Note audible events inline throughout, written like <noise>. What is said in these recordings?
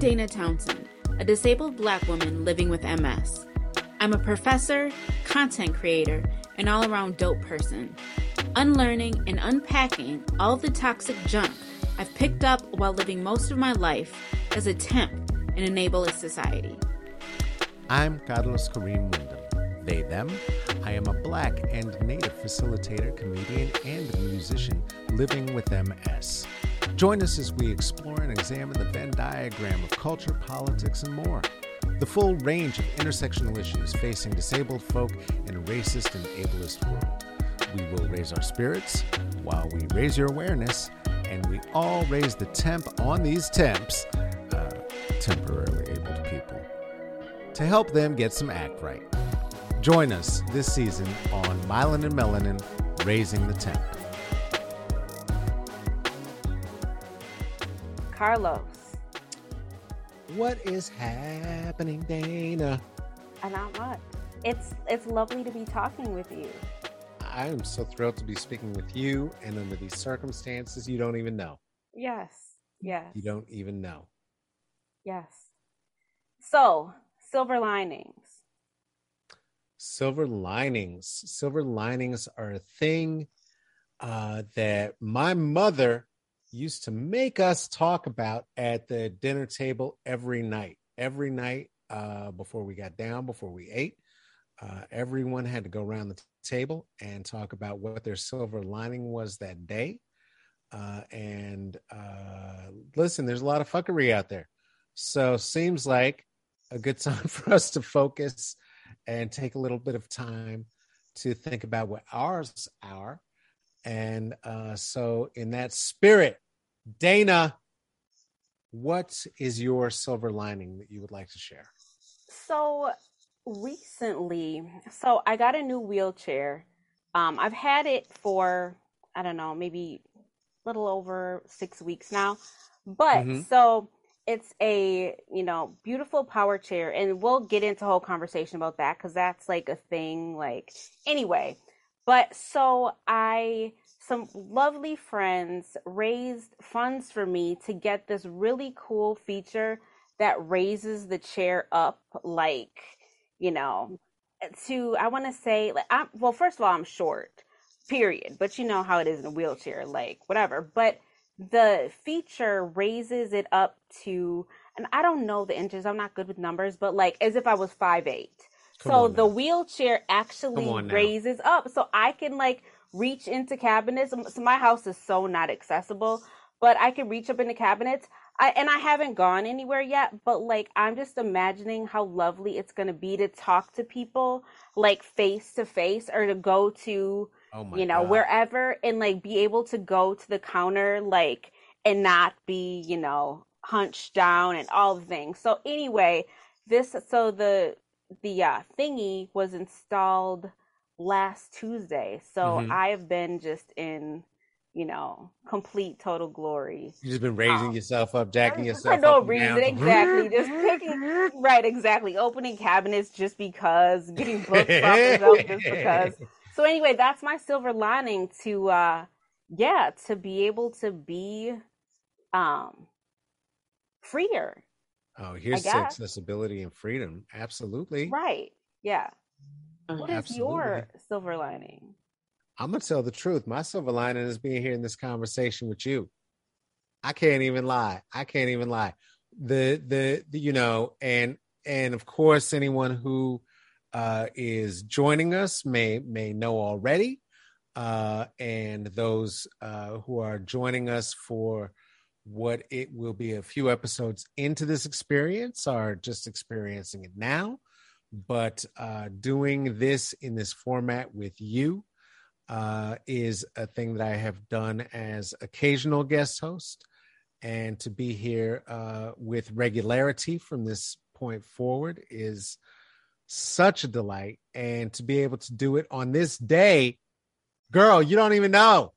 Dana Townsend, a disabled black woman living with MS. I'm a professor, content creator, and all around dope person, unlearning and unpacking all the toxic junk I've picked up while living most of my life as a temp in an ableist society. I'm Carlos Kareem Wyndham. They, them. I am a black and native facilitator, comedian, and musician living with MS. Join us as we explore and examine the Venn diagram of culture, politics, and more. The full range of intersectional issues facing disabled folk in a racist and ableist world. We will raise our spirits while we raise your awareness, and we all raise the temp on these temps, uh, temporarily abled people, to help them get some act right. Join us this season on Myelin and Melanin Raising the Temp. Carlos. What is happening, Dana? And not much. It's it's lovely to be talking with you. I am so thrilled to be speaking with you, and under these circumstances, you don't even know. Yes. Yes. You don't even know. Yes. So, silver linings. Silver linings. Silver linings are a thing uh, that my mother used to make us talk about at the dinner table every night. Every night uh, before we got down, before we ate, uh, everyone had to go around the t- table and talk about what their silver lining was that day. Uh, and uh, listen, there's a lot of fuckery out there. So seems like a good <laughs> time for us to focus and take a little bit of time to think about what ours are and uh, so, in that spirit, Dana, what is your silver lining that you would like to share? So, recently, so I got a new wheelchair. Um, I've had it for, I don't know, maybe a little over six weeks now. But Mhm. so it's a, you know, beautiful power chair. And we'll get into a whole conversation about that because that's like a thing. Like, anyway. But so I, some lovely friends raised funds for me to get this really cool feature that raises the chair up like, you know, to, I want to say, like, I'm, well, first of all, I'm short, period. But you know how it is in a wheelchair, like, whatever. But the feature raises it up to, and I don't know the inches, I'm not good with numbers, but like as if I was five eight. Come So the wheelchair actually Come on now. raises up, so I can like reach into cabinets. So my house is so not accessible, but I can reach up into cabinets. I and I haven't gone anywhere yet, but like I'm just imagining how lovely it's gonna be to talk to people like face to face or to go to Oh you know God. wherever and like be able to go to the counter like and not be you know hunched down and all the things so anyway this so the the uh thingy was installed last tuesday so Mhm. i have been just in you know complete total glory You've just been raising Oh. yourself up, jacking yourself for no up and reason down. exactly just picking right exactly opening cabinets just because getting books off just because <laughs> so anyway that's my silver lining to uh yeah to be able to be um freer Oh, here's to accessibility and freedom. Absolutely. right yeah what is your silver lining I'm gonna tell the truth. My silver lining is being here in this conversation with you. I can't even lie. I can't even lie. The the, the you know, and and of course, anyone who uh, is joining us may may know already, uh, and those uh, who are joining us for what it will be a few episodes into this experience are just experiencing it now. But uh, doing this in this format with you uh, is a thing that I have done as occasional guest host, and to be here uh, with regularity from this point forward is such a delight. And to be able to do it on this day, girl, you don't even know.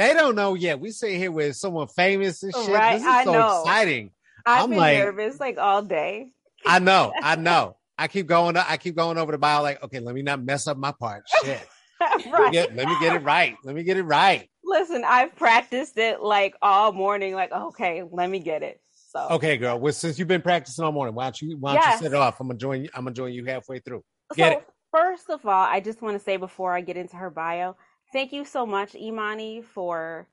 They don't know yet. We sit here with someone famous and shit. Right, This is I so know. exciting. i've I'm been like- nervous like all day I know, <laughs> I know. I keep going. I keep going over the bio. Like, okay, let me not mess up my part. <laughs> Shit. Let me right get, let me get it right. Let me get it right. listen i've practiced it like all morning like okay let me get it So Okay, girl. Well, since you've been practicing all morning, why don't you why don't Yes. you set it off? I'm gonna join you. I'm gonna join you halfway through. Get so it. first of all, I just want to say before I get into her bio, thank you so much, Imani, for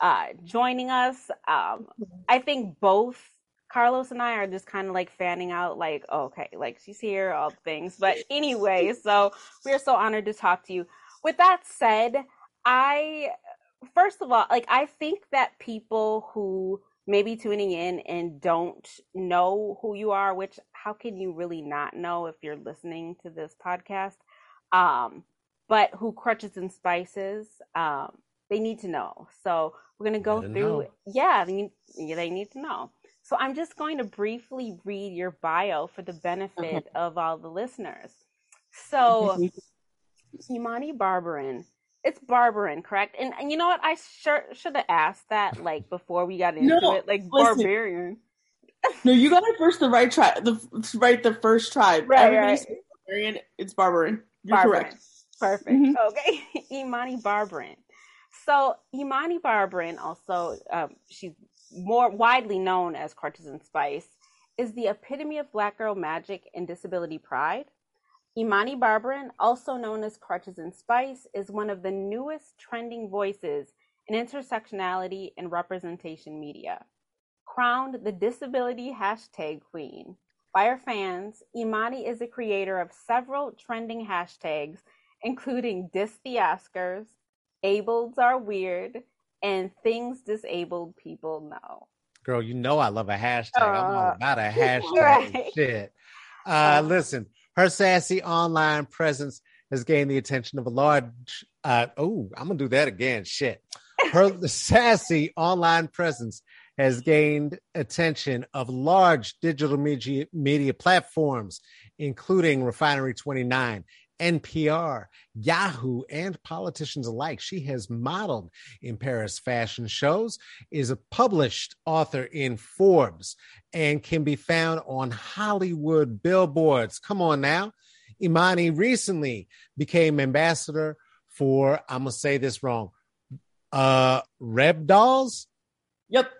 uh, joining us. Um, I think both Carlos and I are just kind of like fanning out, like, oh, okay, like she's here, all the things. But anyway, <laughs> so we are so honored to talk to you. With that said, I first of all, like, I think that people who may be tuning in and don't know who you are, which how can you really not know if you're listening to this podcast? Um, but who crutches and spices, um, they need to know. So we're gonna go through. know. Yeah, they need, they need to know. So I'm just going to briefly read your bio for the benefit of all the listeners. So Imani Barbarin. It's Barbarin, correct? And, and you know what? I sure should have asked that like before we got into No, it. Like listen. barbarian. No, you got it first. The right tribe. The right. The first tribe. Right, Everybody right. barbarian. It's barbarian. You're Barbarin. correct. Perfect. Mhm. Okay. <laughs> Imani Barbarin. So Imani Barbarin, also um, she's more widely known as Crutches and Spice, is the epitome of black girl magic and disability pride. Imani Barbarin, also known as Crutches and Spice, is one of the newest trending voices in intersectionality and representation media. Crowned the disability hashtag queen by her fans, Imani is the creator of several trending hashtags, including Dis the Oscars, Ableds Are Weird, and Things Disabled People Know. Girl, you know I love a hashtag. I'm all Uh, about a <laughs> hashtag right. shit. Uh, Uh, listen, her sassy online presence has gained the attention of a large. Uh, oh, I'm gonna do that again. Shit. Her <laughs> sassy online presence has gained attention of large digital media, media platforms, including Refinery 29, NPR, Yahoo, and politicians alike. She has modeled in Paris fashion shows, is a published author in Forbes, and can be found on Hollywood billboards. Come on now. Imani recently became ambassador for, I'm going to say this wrong, uh, Rebdolls. Yep.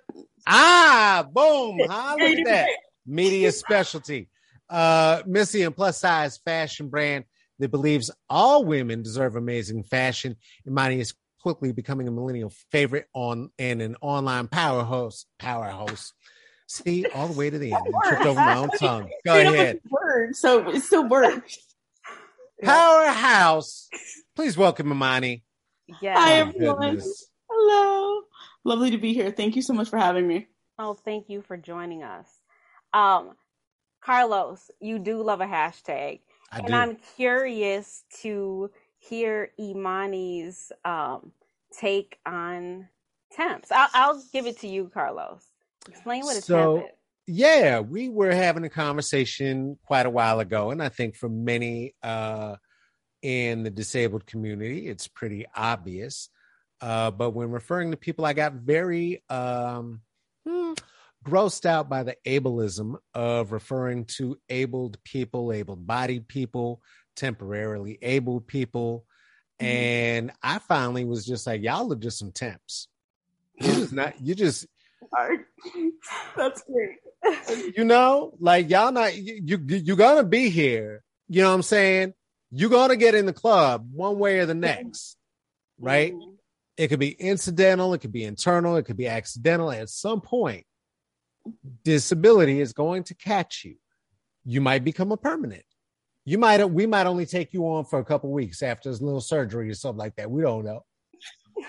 Ah, boom. <laughs> Look at that. Media specialty. Uh, Missy and plus size fashion brand that believes all women deserve amazing fashion. Imani is quickly becoming a millennial favorite on and an online powerhouse. Powerhouse. See, all the way to the end. I tripped over my own <laughs> tongue. Go Straight ahead. a Word. So it still works. <laughs> Powerhouse. Please welcome Imani. Yeah. Hi, Oh, everyone. goodness. Hello. Lovely to be here. Thank you so much for having me. Oh, thank you for joining us. Um, Carlos, you do love a hashtag. I and do. I'm curious to hear Imani's um, take on temps. I'll, I'll give it to you, Carlos. Explain what a So- temp is. yeah, we were having a conversation quite a while ago, and I think for many uh, in the disabled community, it's pretty obvious. Uh, but when referring to people, I got very um, hmm, grossed out by the ableism of referring to abled people, able-bodied people, temporarily abled people, Mhm. and I finally was just like, "Y'all are just some temps. You just not, you just. <laughs> That's great. <laughs> you know, like y'all not you you you're gonna be here. You know what I'm saying? You're gonna get in the club one way or the next, right? Mhm. It could be incidental, it could be internal, it could be accidental. At some point, disability is going to catch you. You might become a permanent. You might we might only take you on for a couple weeks after this little surgery or something like that. We don't know.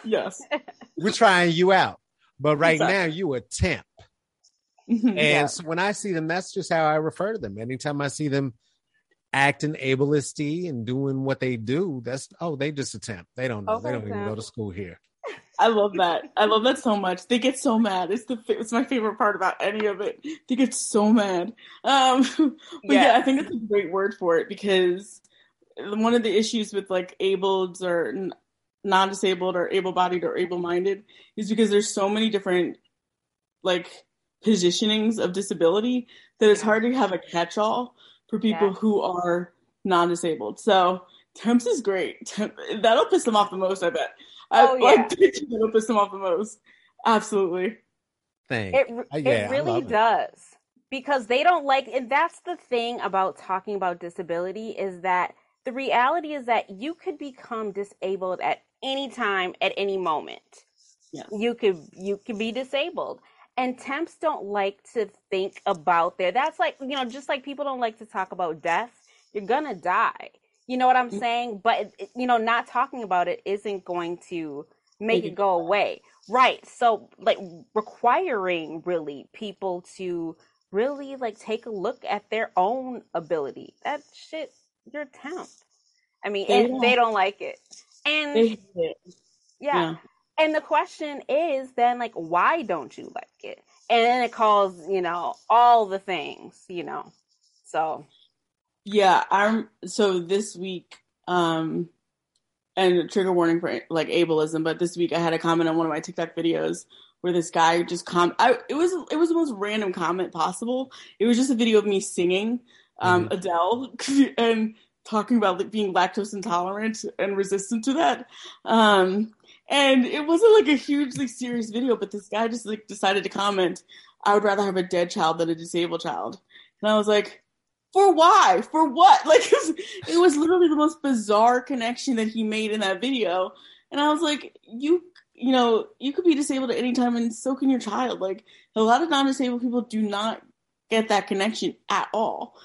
Yes. <laughs> We're trying you out. But right Exactly. now you a temp. Mhm. And Yeah. so when I see them, that's just how I refer to them. Anytime I see them acting ableisty and doing what they do, that's oh, they just attempt. They don't know. they don't even go to school here. I love that. I love that so much. They get so mad. It's the it's my favorite part about any of it. They get so mad. Um, <laughs> but yeah. Yeah. I think it's a great word for it because one of the issues with like abled or non-disabled or able-bodied or able-minded is because there's so many different like positionings of disability that it's hard to have a catch-all for people Yeah. who are non-disabled. So temps is great. Temp- <laughs> that'll piss them off the most, I bet. I, Oh, yeah. like, that'll piss them off the most. Absolutely. thing. It Uh, yeah, it really love it. does because they don't like, and that's the thing about talking about disability is that the reality is that you could become disabled at any time, at any moment. Yes. You could you could be disabled, and temps don't like to think about their. That's like you know, just like people don't like to talk about death. You're gonna die. You know what I'm Mm. saying? But it- it- you know, not talking about it isn't going to make Make it go away. Right. So like requiring really people to really like take a look at their own ability. That shit, you're temp. I mean, They and don't- they don't like it. And yeah. Yeah. And the question is then like why don't you like it? And then it calls, you know, all the things, you know. So Yeah, I'm so this week, um, and trigger warning for like ableism, but this week I had a comment on one of my TikTok videos where this guy just com I it was it was the most random comment possible. It was just a video of me singing um Adele <laughs> and talking about like, being lactose intolerant and resistant to that. Um and it wasn't like a hugely serious video, but this guy just like decided to comment, I would rather have a dead child than a disabled child. And I was like, for why? For what? <laughs> Like it was literally the most bizarre connection that he made in that video. And I was like, you you know, you could be disabled at any time and so can your child. Like a lot of non-disabled people do not get that connection at all.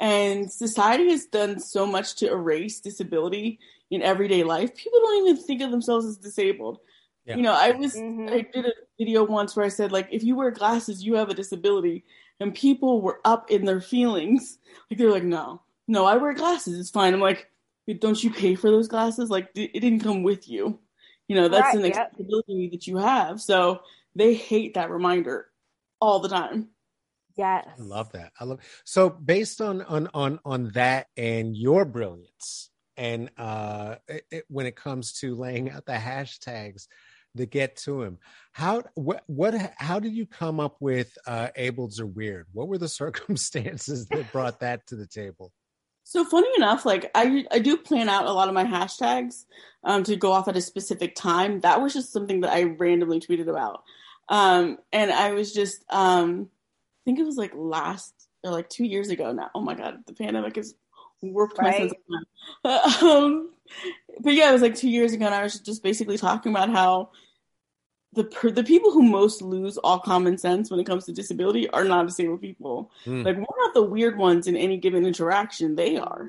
And society has done so much to erase disability in everyday life. People don't even think of themselves as disabled. Yeah. You know, I was Mhm. I did a video once where I said like if you wear glasses, you have a disability and people were up in their feelings. Like they're like, no, no, I wear glasses. It's fine. I'm like, don't you pay for those glasses? Like it it didn't come with you. You know, that's Right, an yep. accessibility that you have. So they hate that reminder all the time. yes. I love that. I love so based on on on on that and your brilliance and uh it, it- when it comes to laying out the hashtags to get to him. How what what how did you come up with uh ableds are weird? What were the <laughs> circumstances that brought that to the table? So funny enough, like I I do plan out a lot of my hashtags um, to go off at a specific time. That was just something that I randomly tweeted about, um, and I was just um, I think it was like last or like two years ago now. Oh my god, the pandemic has warped my sense of time. <laughs> um, but yeah, it was like two years ago, and I was just basically talking about how the per- the people who most lose all common sense when it comes to disability are not disabled people. Hmm. Like we're not the weird ones in any given interaction; they are.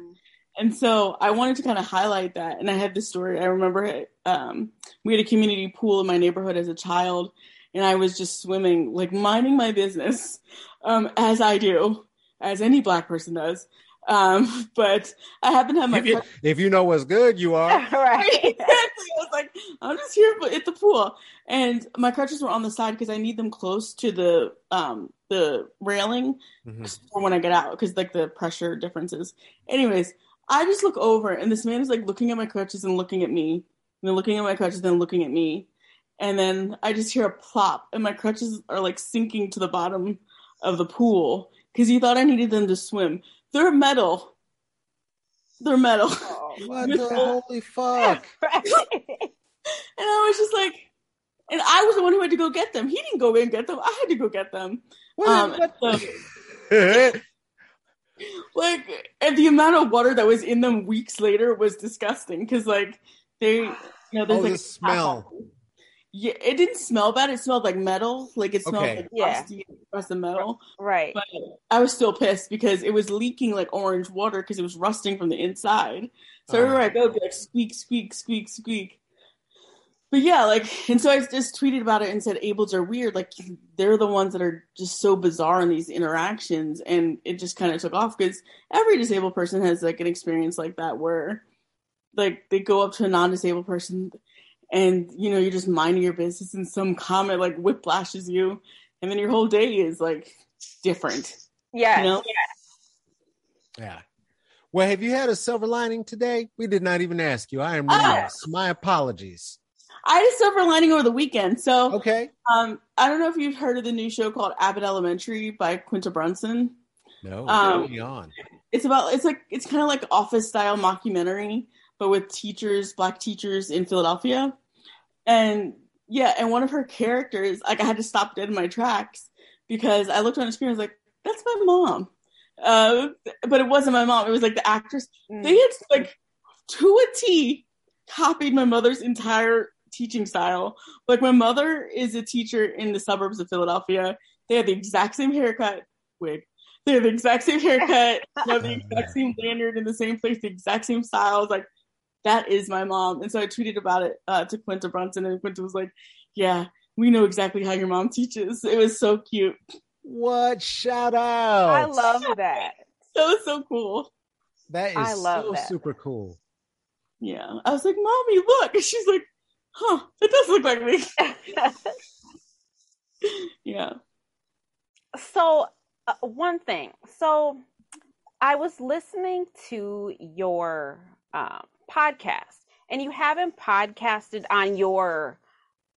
And so I wanted to kind of highlight that. And I had this story. I remember um, we had a community pool in my neighborhood as a child, and I was just swimming, like minding my business, <laughs> um, as I do, as any black person does. Um, <laughs> but I haven't had my If you, if you know what's good, you are. <laughs> right. <laughs> exactly. I was like, I'm just here at the pool, and my crutches were on the side because I need them close to the um the railing Mhm. for when I get out because like the pressure differences. Anyways, I just look over and this man is like looking at my crutches and looking at me, and then looking at my crutches and looking at me, and then I just hear a plop and my crutches are like sinking to the bottom of the pool because he thought I needed them to swim. They're metal. They're metal. Oh, What <laughs> the holy fuck? <laughs> And I was just like, and I was the one who had to go get them. He didn't go and get them. I had to go get them. What- Um, what- so, <laughs> like, and the amount of water that was in them weeks later was disgusting because, like, they, you know, there's Oh, like the smell. Yeah, it didn't smell bad. It smelled like metal. Like it smelled Okay. like Yeah. rusty, rusted metal. right. But I was still pissed because it was leaking like orange water because it was rusting from the inside. So Oh. everywhere I go, it'd be like squeak, squeak, squeak, squeak. But yeah, like, and so I just tweeted about it and said, "Ableds are weird. Like, they're the ones that are just so bizarre in these interactions." And it just kind of took off because every disabled person has like an experience like that where, like, they go up to a non-disabled person, and you know you're just minding your business, and some comment like whiplashes you, and then your whole day is like different. yeah You know? Yeah. Well, have you had a silver lining today? We did not even ask you. I am remiss. My apologies. I had a silver lining over the weekend. So, Okay. um, I don't know if you've heard of the new show called Abbott Elementary by Quinta Brunson. No, Um, on. It's about it's like it's kind of like office style mockumentary, but with teachers, black teachers in Philadelphia. And yeah, and one of her characters, like I had to stop dead in my tracks because I looked on the screen. I was like, "That's my mom," uh, but it wasn't my mom. It was like the actress. Mm. They had like to a T copied my mother's entire teaching style. Like my mother is a teacher in the suburbs of Philadelphia. They have the exact same haircut, wig. They have the exact same haircut. <laughs> They have the exact same lanyard in the same place, the exact same styles. Like that is my mom. And so I tweeted about it uh, to Quinta Brunson, and Quinta was like, "Yeah, we know exactly how your mom teaches." It was so cute. What? Shout out! I love that. That was so cool. That is I love so that. super cool. Yeah, I was like, "Mommy, look!" And she's like, "Huh? It does look like me." <laughs> yeah. so uh, one thing so i was listening to your um, podcast and you haven't podcasted on your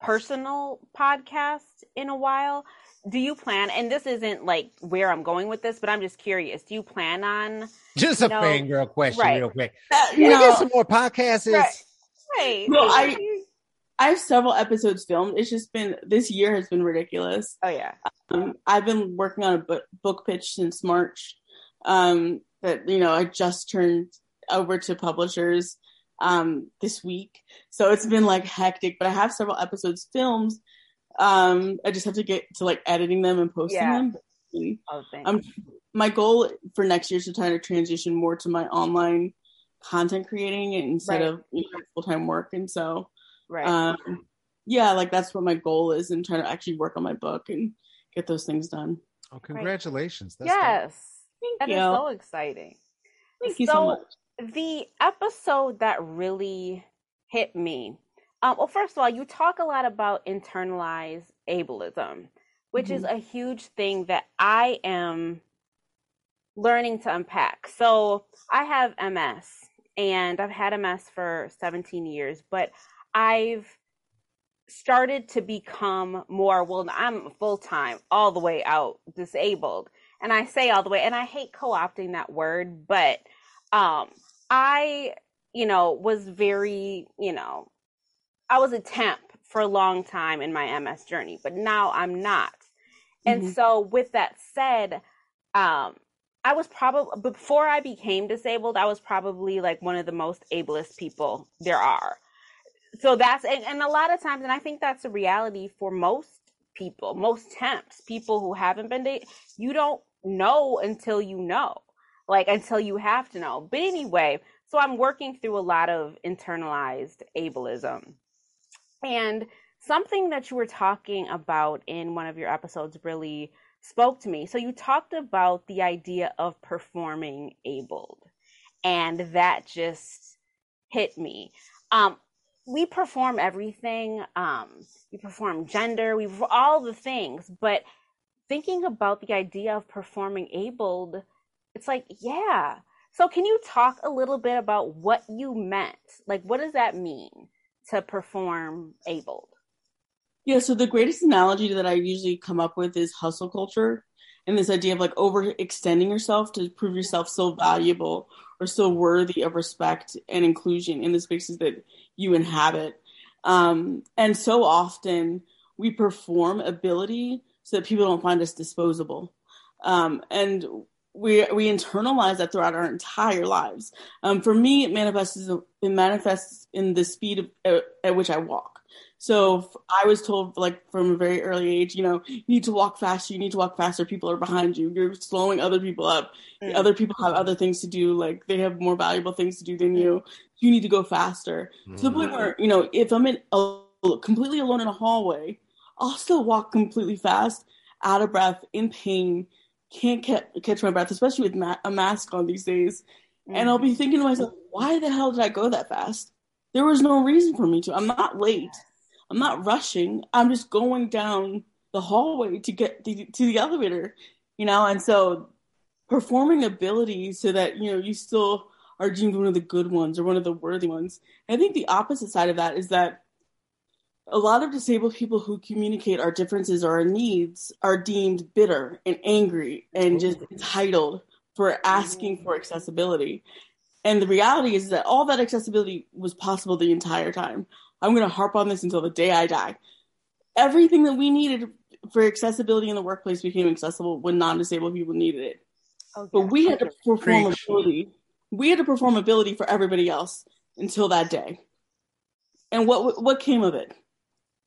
personal podcast in a while do you plan and this isn't like where i'm going with this but i'm just curious do you plan on Just a No. fangirl question, Right. real quick. Uh, Can we no. get some more podcasts? Right. hey No, I- I have several episodes filmed. It's just been this year has been ridiculous. oh yeah Um, I've been working on a book, book pitch since March. Um, that you know I just turned over to publishers um, this week, so it's been like hectic. But I have several episodes filmed. Um, I just have to get to like editing them and posting Yeah. them. oh Um, my goal for next year is to try to transition more to my online content creating instead Right. of you know, full time work, and so right um, yeah, like that's what my goal is, and trying to actually work on my book and get those things done. Oh, congratulations! That's yes Thank that is you. so exciting Thank you so So- much. The episode that really hit me um, well first of all you talk a lot about internalized ableism which is a huge thing that i am learning to unpack. So i have ms and i've had ms for 17 years but i've started to become more well i'm full-time all the way out disabled. And i say all the way and i hate co-opting that word but um i you know was very you know i was a temp for a long time in my ms journey but now i'm not. And Mhm. so with that said um i was probably before i became disabled i was probably like one of the most ableist people there are. So that's and, and a lot of times and i think that's a reality for most people most temps people who haven't been da- you don't know until you know like until you have to know. But anyway so i'm working through a lot of internalized ableism. And something that you were talking about in one of your episodes really spoke to me. So you talked about the idea of performing abled and that just hit me. Um we perform everything um we perform gender we all the things but thinking about the idea of performing abled it's like yeah so can you talk a little bit about what you meant like what does that mean to perform abled Yeah, so the greatest analogy that I usually come up with is hustle culture and this idea of like overextending yourself to prove yourself so valuable or so worthy of respect and inclusion in the spaces that you inhabit. Um, and so often we perform ability so that people don't find us disposable. Um, and we we internalize that throughout our entire lives. Um, for me, it manifests it manifests in the speed of, at, at which I walk. So I was told, like from a very early age, you know, you need to walk faster. You need to walk faster. People are behind you. You're slowing other people up. Mm. Other people have other things to do. Like they have more valuable things to do than you. You need to go faster. To the point where you know, if I'm in a, completely alone in a hallway, I'll still walk completely fast, out of breath, in pain, can't ca- catch my breath, especially with ma- a mask on these days. And I'll be mm-hmm. thinking to myself, why the hell did I go that fast? There was no reason for me to. I'm not late. I'm not rushing. I'm just going down the hallway to get the, to the elevator, you know. And so, performing abilities so that you know you still are deemed one of the good ones or one of the worthy ones. I think the opposite side of that is that a lot of disabled people who communicate our differences or our needs are deemed bitter and angry and just entitled for asking for accessibility. And the reality is that all that accessibility was possible the entire time. I'm going to harp on this until the day I die. everything that we needed for accessibility in the workplace became accessible when non-disabled people needed it. Oh, But we had to perform Preach. ability. We had to perform ability for everybody else until that day. And what what came of it?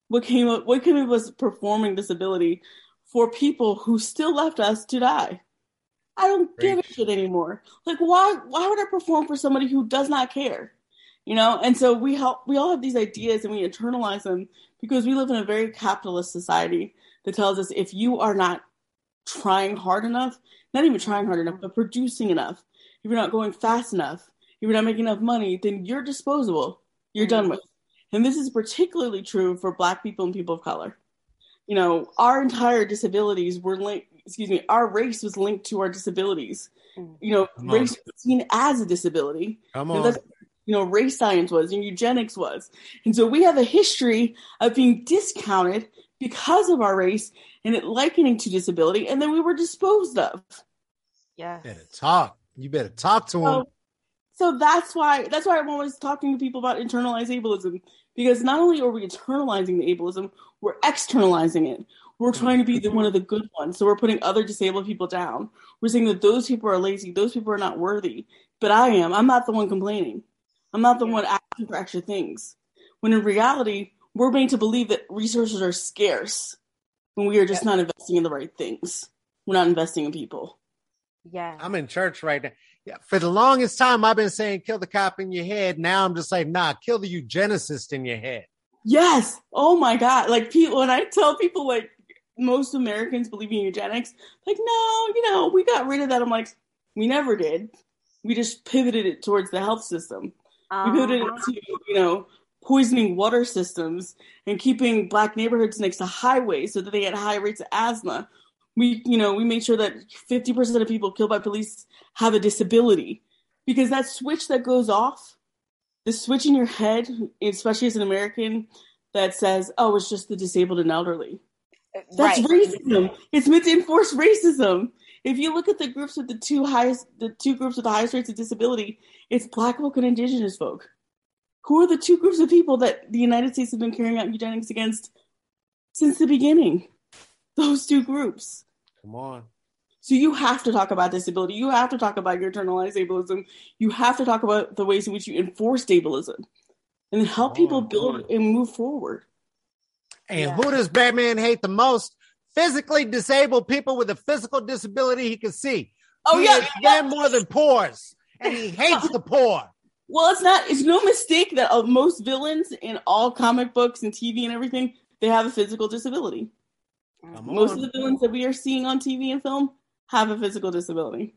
What came up, what came us performing disability for people who still left us to die? I don't give a shit anymore. Like why why would I perform for somebody who does not care? You know, and so we help we all have these ideas and we internalize them because we live in a very capitalist society that tells us if you are not trying hard enough, not even trying hard enough, but producing enough, if you're not going fast enough, if you're not making enough money, then you're disposable. You're done mm-hmm. with. And this is particularly true for Black people and people of color. You know, our entire disabilities were linked, excuse me, our race was linked to our disabilities. Mm. You know, Come on. race was seen as a disability. Come on. that's you know race science was and eugenics was and so we have a history of being discounted because of our race and it likening to disability and then we were disposed of Yes. better talk. You better talk to him. So, so that's why that's why i'm always talking to people about internalized ableism because not only are we internalizing the ableism we're externalizing it. We're trying to be the, one of the good ones. So we're putting other disabled people down. We're saying that those people are lazy. Those people are not worthy. But i am. I'm not the one complaining. I'm not the one asking for extra things. When in reality we're made to believe that resources are scarce when we are just not investing in the right things. We're not investing in people. Yeah. I'm in church right now. Yeah, for the longest time, I've been saying kill the cop in your head. Now I'm just like, nah, kill the eugenicist in your head. Yes. Oh my God. Like people, when I tell people like most Americans believe in eugenics, like, no, you know, we got rid of that. I'm like, we never did. We just pivoted it towards the health system. We pivoted it to, you know, poisoning water systems and keeping black neighborhoods next to highways so that they had high rates of asthma. We, you know, we made sure that 50% of people killed by police have a disability because that switch that goes off, the switch in your head, especially as an American, that says, oh, it's just the disabled and elderly. That's right. racism. It's meant to enforce racism. If you look at the groups with the two highest, the two groups with the highest rates of disability, it's Black folk and Indigenous folk. Who are the two groups of people that the United States has been carrying out eugenics against since the beginning? Those two groups. Come on. So you have to talk about disability. You have to talk about your internalized ableism. You have to talk about the ways in which you enforce ableism, and then help people Oh, build and move forward. And Yeah. who does Batman hate the most? Physically disabled people with a physical disability he can see. Oh he yeah, hates them more than poors, and he <laughs> hates the poor. Well, it's not. It's no mistake that uh, most villains in all comic books and TV and everything they have a physical disability. Come Most on. of the villains that we are seeing on TV and film have a physical disability,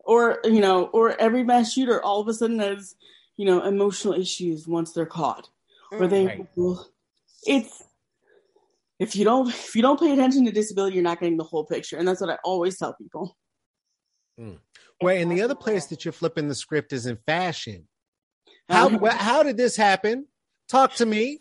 or you know, or every mass shooter all of a sudden has you know emotional issues once they're caught, or they. Right. It's if you don't if you don't pay attention to disability, you're not getting the whole picture, and that's what I always tell people. Well, and the other place that you're flipping the script is in fashion. How Um, how did this happen? Talk to me.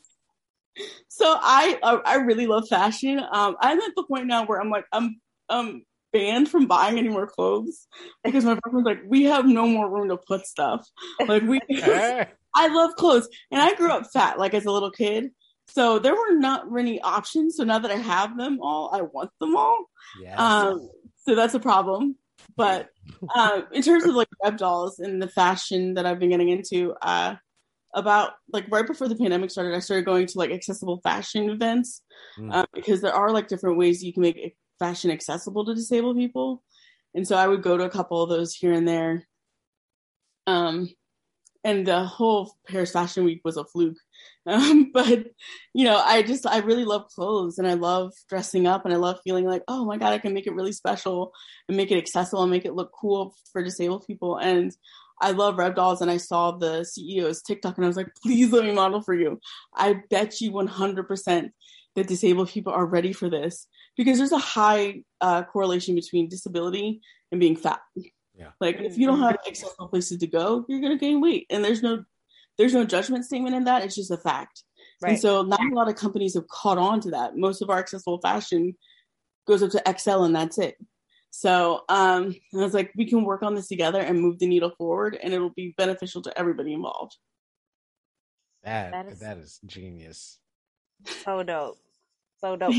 So I I I really love fashion. Um, I'm at the point now where I'm like I'm um banned from buying any more clothes because my boyfriend's like we have no more room to put stuff. Like we, <laughs> I love clothes, and I grew up fat like as a little kid, so there were not many options. So now that I have them all, I want them all. yes. Um, so that's a problem. But um, in terms of like Rebdolls and the fashion that I've been getting into, uh, about like right before the pandemic started, I started going to like accessible fashion events Mm. uh, because there are like different ways you can make fashion accessible to disabled people, and so I would go to a couple of those here and there. Um, and the whole Paris Fashion Week was a fluke. <laughs> Um, but you know, I just I really love clothes and I love dressing up and I love feeling like, oh my god, I can make it really special and make it accessible and make it look cool for disabled people. And I love Rebdolls and I saw the CEO's TikTok and I was like, please let me model for you. I bet you 100% that disabled people are ready for this because there's a high uh, correlation between disability and being fat. Yeah. Like if you don't have accessible places to go, you're gonna gain weight, and there's no there's no judgment statement in that. It's just a fact. Right. And so not a lot of companies have caught on to that. Most of our accessible fashion goes up to XL and that's it. So um, I was like, we can work on this together and move the needle forward, and it'll be beneficial to everybody involved. that that is- that is genius. so dope. So dope.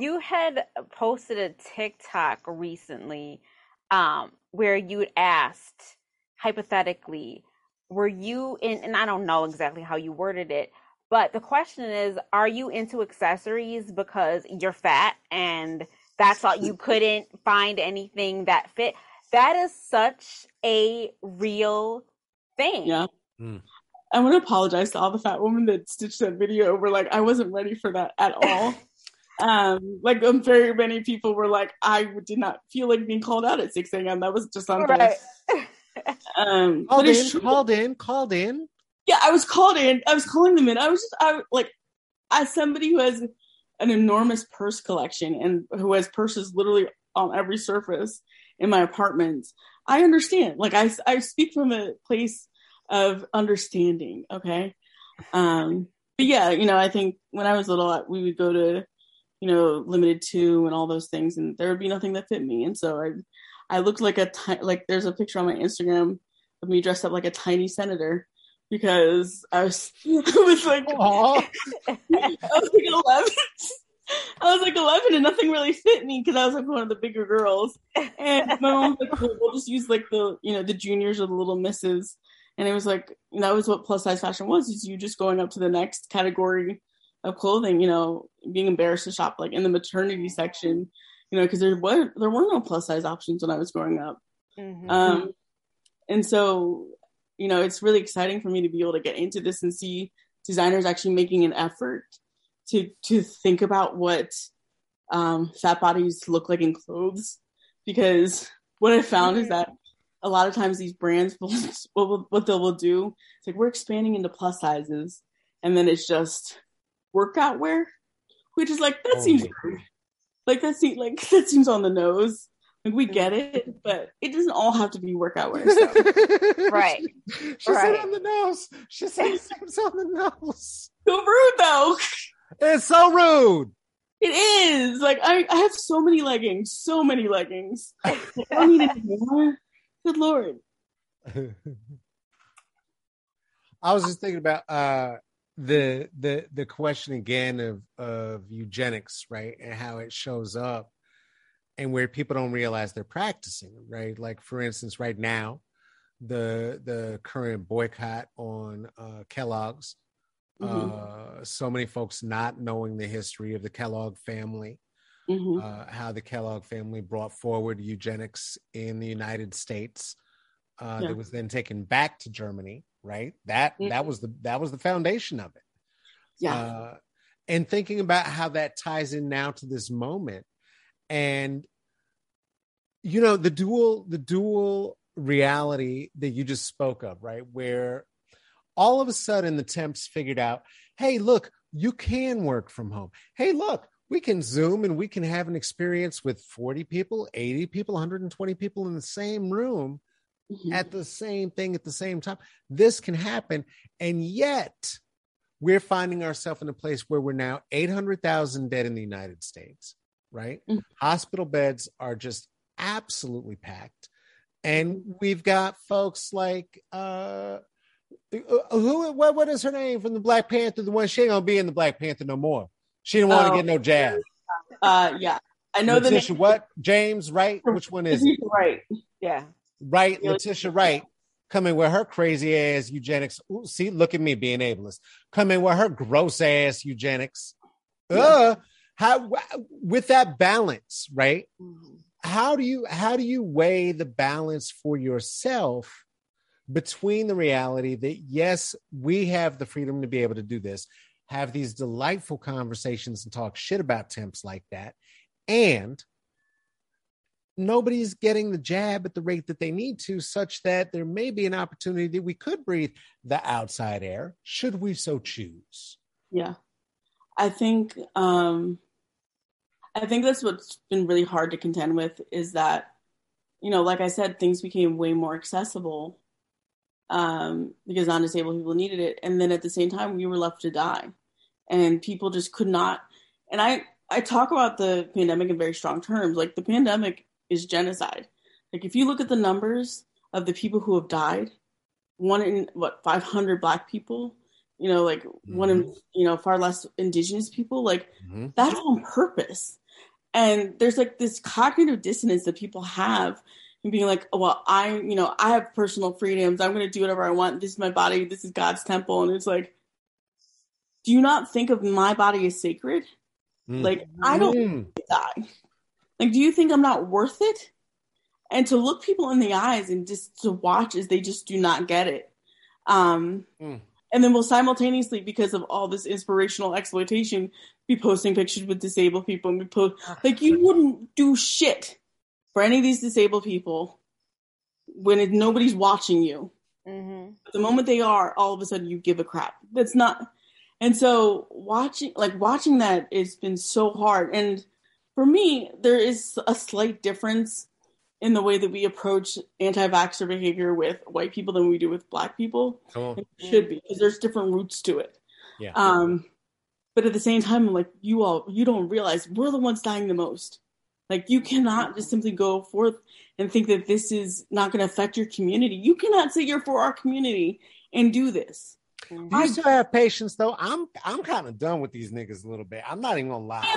you had posted a TikTok recently um, where you asked hypothetically, were you in, and I don't know exactly how you worded it, but the question is, are you into accessories because you're fat and that's all you couldn't find anything that fit? That is such a real thing. Yeah. Mm. I want to apologize to all the fat women that stitched that video over. Like, I wasn't ready for that at all. <laughs> um, like, um, very many people were like, I did not feel like being called out at 6 a.m. That was just on Right. <laughs> um, called in, called in, called in. Yeah, I was called in. I was calling them in. I was just, I like, as somebody who has an enormous purse collection and who has purses literally on every surface in my apartment, I understand. Like, I, I speak from a place of understanding. Okay. Um, but yeah, you know, I think when I was little, we would go to, you know, Limited Too and all those things, and there would be nothing that fit me. And so I, I looked like a ti- like there's a picture on my Instagram of me dressed up like a tiny senator because I was <laughs> I was like <laughs> I was like eleven. I was like 11 and nothing really fit me because I was like one of the bigger girls. And my mom was like, we'll just use like the, you know, the juniors or the little misses. And it was like, that was what plus size fashion was, is you just going up to the next category of clothing, you know, being embarrassed to shop like in the maternity section you know, because there were there were no plus size options when I was growing up. Mm-hmm. Um, and so, you know, it's really exciting for me to be able to get into this and see designers actually making an effort to to think about what um, fat bodies look like in clothes. Because what I found is that a lot of times these brands will, <laughs> what they will do it's like we're expanding into plus sizes, and then it's just workout wear, which is like that oh, seems like that seems like <laughs> that seems on the nose. Like we get it, but it doesn't all have to be workout wear. So. <laughs> right. She right. said on the nose. She said it <laughs> on the nose. So rude though. It's so rude. It is. Like I, I have so many leggings, so many leggings. I don't need any more. Good lord. <laughs> I was just thinking about uh the the the question again of of eugenics, right, and how it shows up, and where people don't realize they're practicing, right? Like for instance, right now, the the current boycott on uh, Kellogg's, mm-hmm. uh, so many folks not knowing the history of the Kellogg family. Mm-hmm. Uh, how the Kellogg family brought forward eugenics in the United States. Uh, yeah. That was then taken back to Germany, right that mm-hmm. that was the that was the foundation of it yeah uh, and thinking about how that ties in now to this moment and you know the dual the dual reality that you just spoke of right where all of a sudden the temps figured out hey look you can work from home hey look we can zoom and we can have an experience with 40 people 80 people 120 people in the same room mm-hmm. at the same thing at the same time. This can happen. And yet, we're finding ourselves in a place where we're now 800,000 dead in the United States, right? Mm-hmm. Hospital beds are just absolutely packed. And we've got folks like, uh, uh, who, what, what is her name from the Black Panther? The one she ain't gonna be in the Black Panther no more. She didn't want to oh, get no jab. Uh, yeah, I know Letitia, the name. What James Wright? Which one is it? Right. Yeah. Right, Letitia Wright coming with her crazy ass eugenics. Ooh, see, look at me being ableist. Coming with her gross ass eugenics. Uh, how with that balance, right? Mm-hmm. How do you how do you weigh the balance for yourself between the reality that yes, we have the freedom to be able to do this, have these delightful conversations and talk shit about temps like that, and nobody's getting the jab at the rate that they need to, such that there may be an opportunity that we could breathe the outside air, should we so choose. Yeah. I think um I think that's what's been really hard to contend with is that, you know, like I said, things became way more accessible um, because non-disabled people needed it, and then at the same time, we were left to die, and people just could not. And I I talk about the pandemic in very strong terms. Like the pandemic is genocide. Like if you look at the numbers of the people who have died, one in what 500 black people, you know, like mm-hmm. one of mm-hmm. you know far less indigenous people. Like mm-hmm. that's on purpose. And there's like this cognitive dissonance that people have and being like, oh, well, I, you know, I have personal freedoms. I'm going to do whatever I want. This is my body. This is God's temple. And it's like, do you not think of my body as sacred? Mm. Like, I don't mm. die. Like, do you think I'm not worth it? And to look people in the eyes and just to watch as they just do not get it. Um, mm. And then we'll simultaneously, because of all this inspirational exploitation, be posting pictures with disabled people and be post like you wouldn't do shit for any of these disabled people when it, nobody's watching you. Mm-hmm. The moment they are, all of a sudden you give a crap. That's not. And so watching, like watching that, it's been so hard. And for me, there is a slight difference in the way that we approach anti-vaxxer behavior with white people than we do with black people. It should be because there's different roots to it. Yeah. Um, but at the same time, I'm like, you all, you don't realize we're the ones dying the most. Like you cannot just simply go forth and think that this is not going to affect your community. You cannot say you're for our community and do this. Do you still have patience though? I'm I'm kind of done with these niggas a little bit. I'm not even gonna lie. <laughs>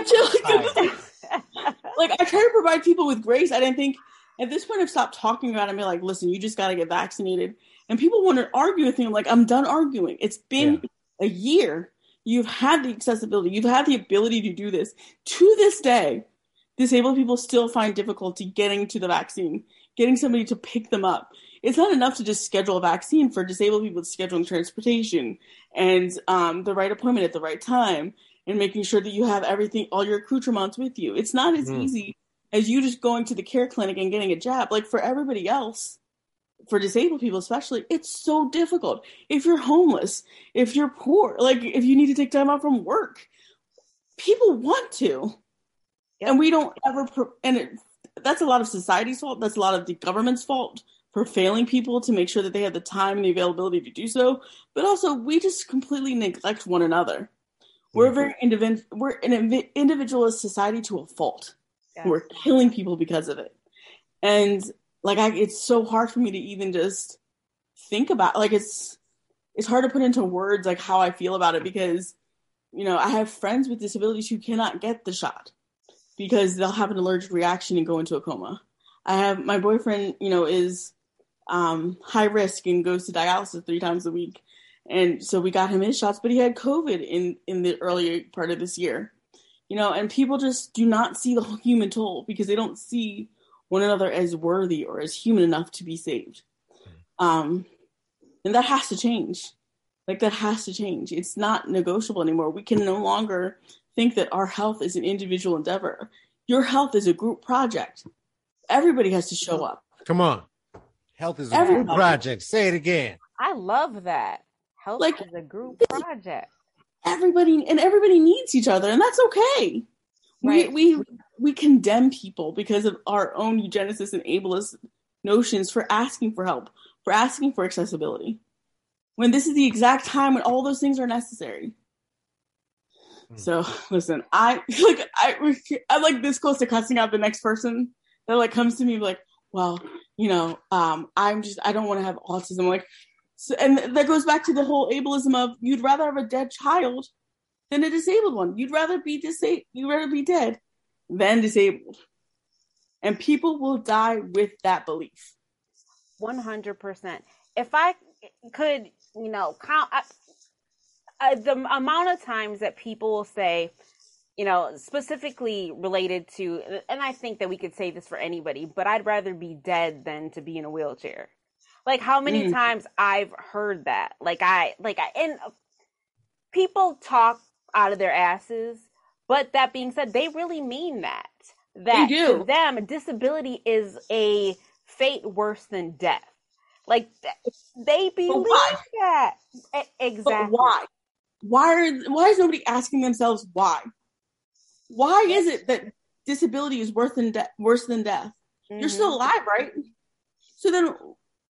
like I try to provide people with grace. I didn't think at this point I've stopped talking about it and be like, listen, you just gotta get vaccinated. And people want to argue with me. I'm like, I'm done arguing. It's been yeah. a year. You've had the accessibility, you've had the ability to do this. To this day, disabled people still find difficulty getting to the vaccine, getting somebody to pick them up. It's not enough to just schedule a vaccine for disabled people. scheduling transportation and um, the right appointment at the right time and making sure that you have everything, all your accoutrements with you. It's not as mm. easy as you just going to the care clinic and getting a jab. Like for everybody else, for disabled people especially, it's so difficult. If you're homeless, if you're poor, like if you need to take time off from work, people want to and we don't ever and it, that's a lot of society's fault that's a lot of the government's fault for failing people to make sure that they have the time and the availability to do so but also we just completely neglect one another we're mm-hmm. very individual we're an individualist society to a fault yeah. we're killing people because of it and like I, it's so hard for me to even just think about like it's it's hard to put into words like how i feel about it because you know i have friends with disabilities who cannot get the shot because they'll have an allergic reaction and go into a coma. I have my boyfriend, you know, is um, high risk and goes to dialysis three times a week, and so we got him his shots, but he had COVID in in the earlier part of this year, you know, and people just do not see the human toll because they don't see one another as worthy or as human enough to be saved, um, and that has to change. Like that has to change. It's not negotiable anymore. We can no longer think that our health is an individual endeavor. Your health is a group project. Everybody has to show up. Come on. Health is a Everybody. group project. Say it again. I love that. Health like, is a group project. Everybody and everybody needs each other, and that's okay. Right. We we we condemn people because of our own eugenicist and ableist notions for asking for help, for asking for accessibility. When this is the exact time when all those things are necessary. So listen, I <laughs> like I I'm like this close to cussing out the next person that like comes to me like, well, you know, um, I'm just I don't want to have autism. Like, so, and that goes back to the whole ableism of you'd rather have a dead child than a disabled one. You'd rather be disabled. You'd rather be dead than disabled. And people will die with that belief. One hundred percent. If I could, you know, count. I, uh, the amount of times that people will say, you know, specifically related to, and I think that we could say this for anybody, but I'd rather be dead than to be in a wheelchair. Like how many mm. times I've heard that. Like I, like I, and people talk out of their asses, but that being said, they really mean that. That to them, disability is a fate worse than death. Like they believe that. Exactly. But why? why are why is nobody asking themselves why? Why is it that disability is worse than de- worse than death? Mm-hmm. You're still mm-hmm. alive, right? So then,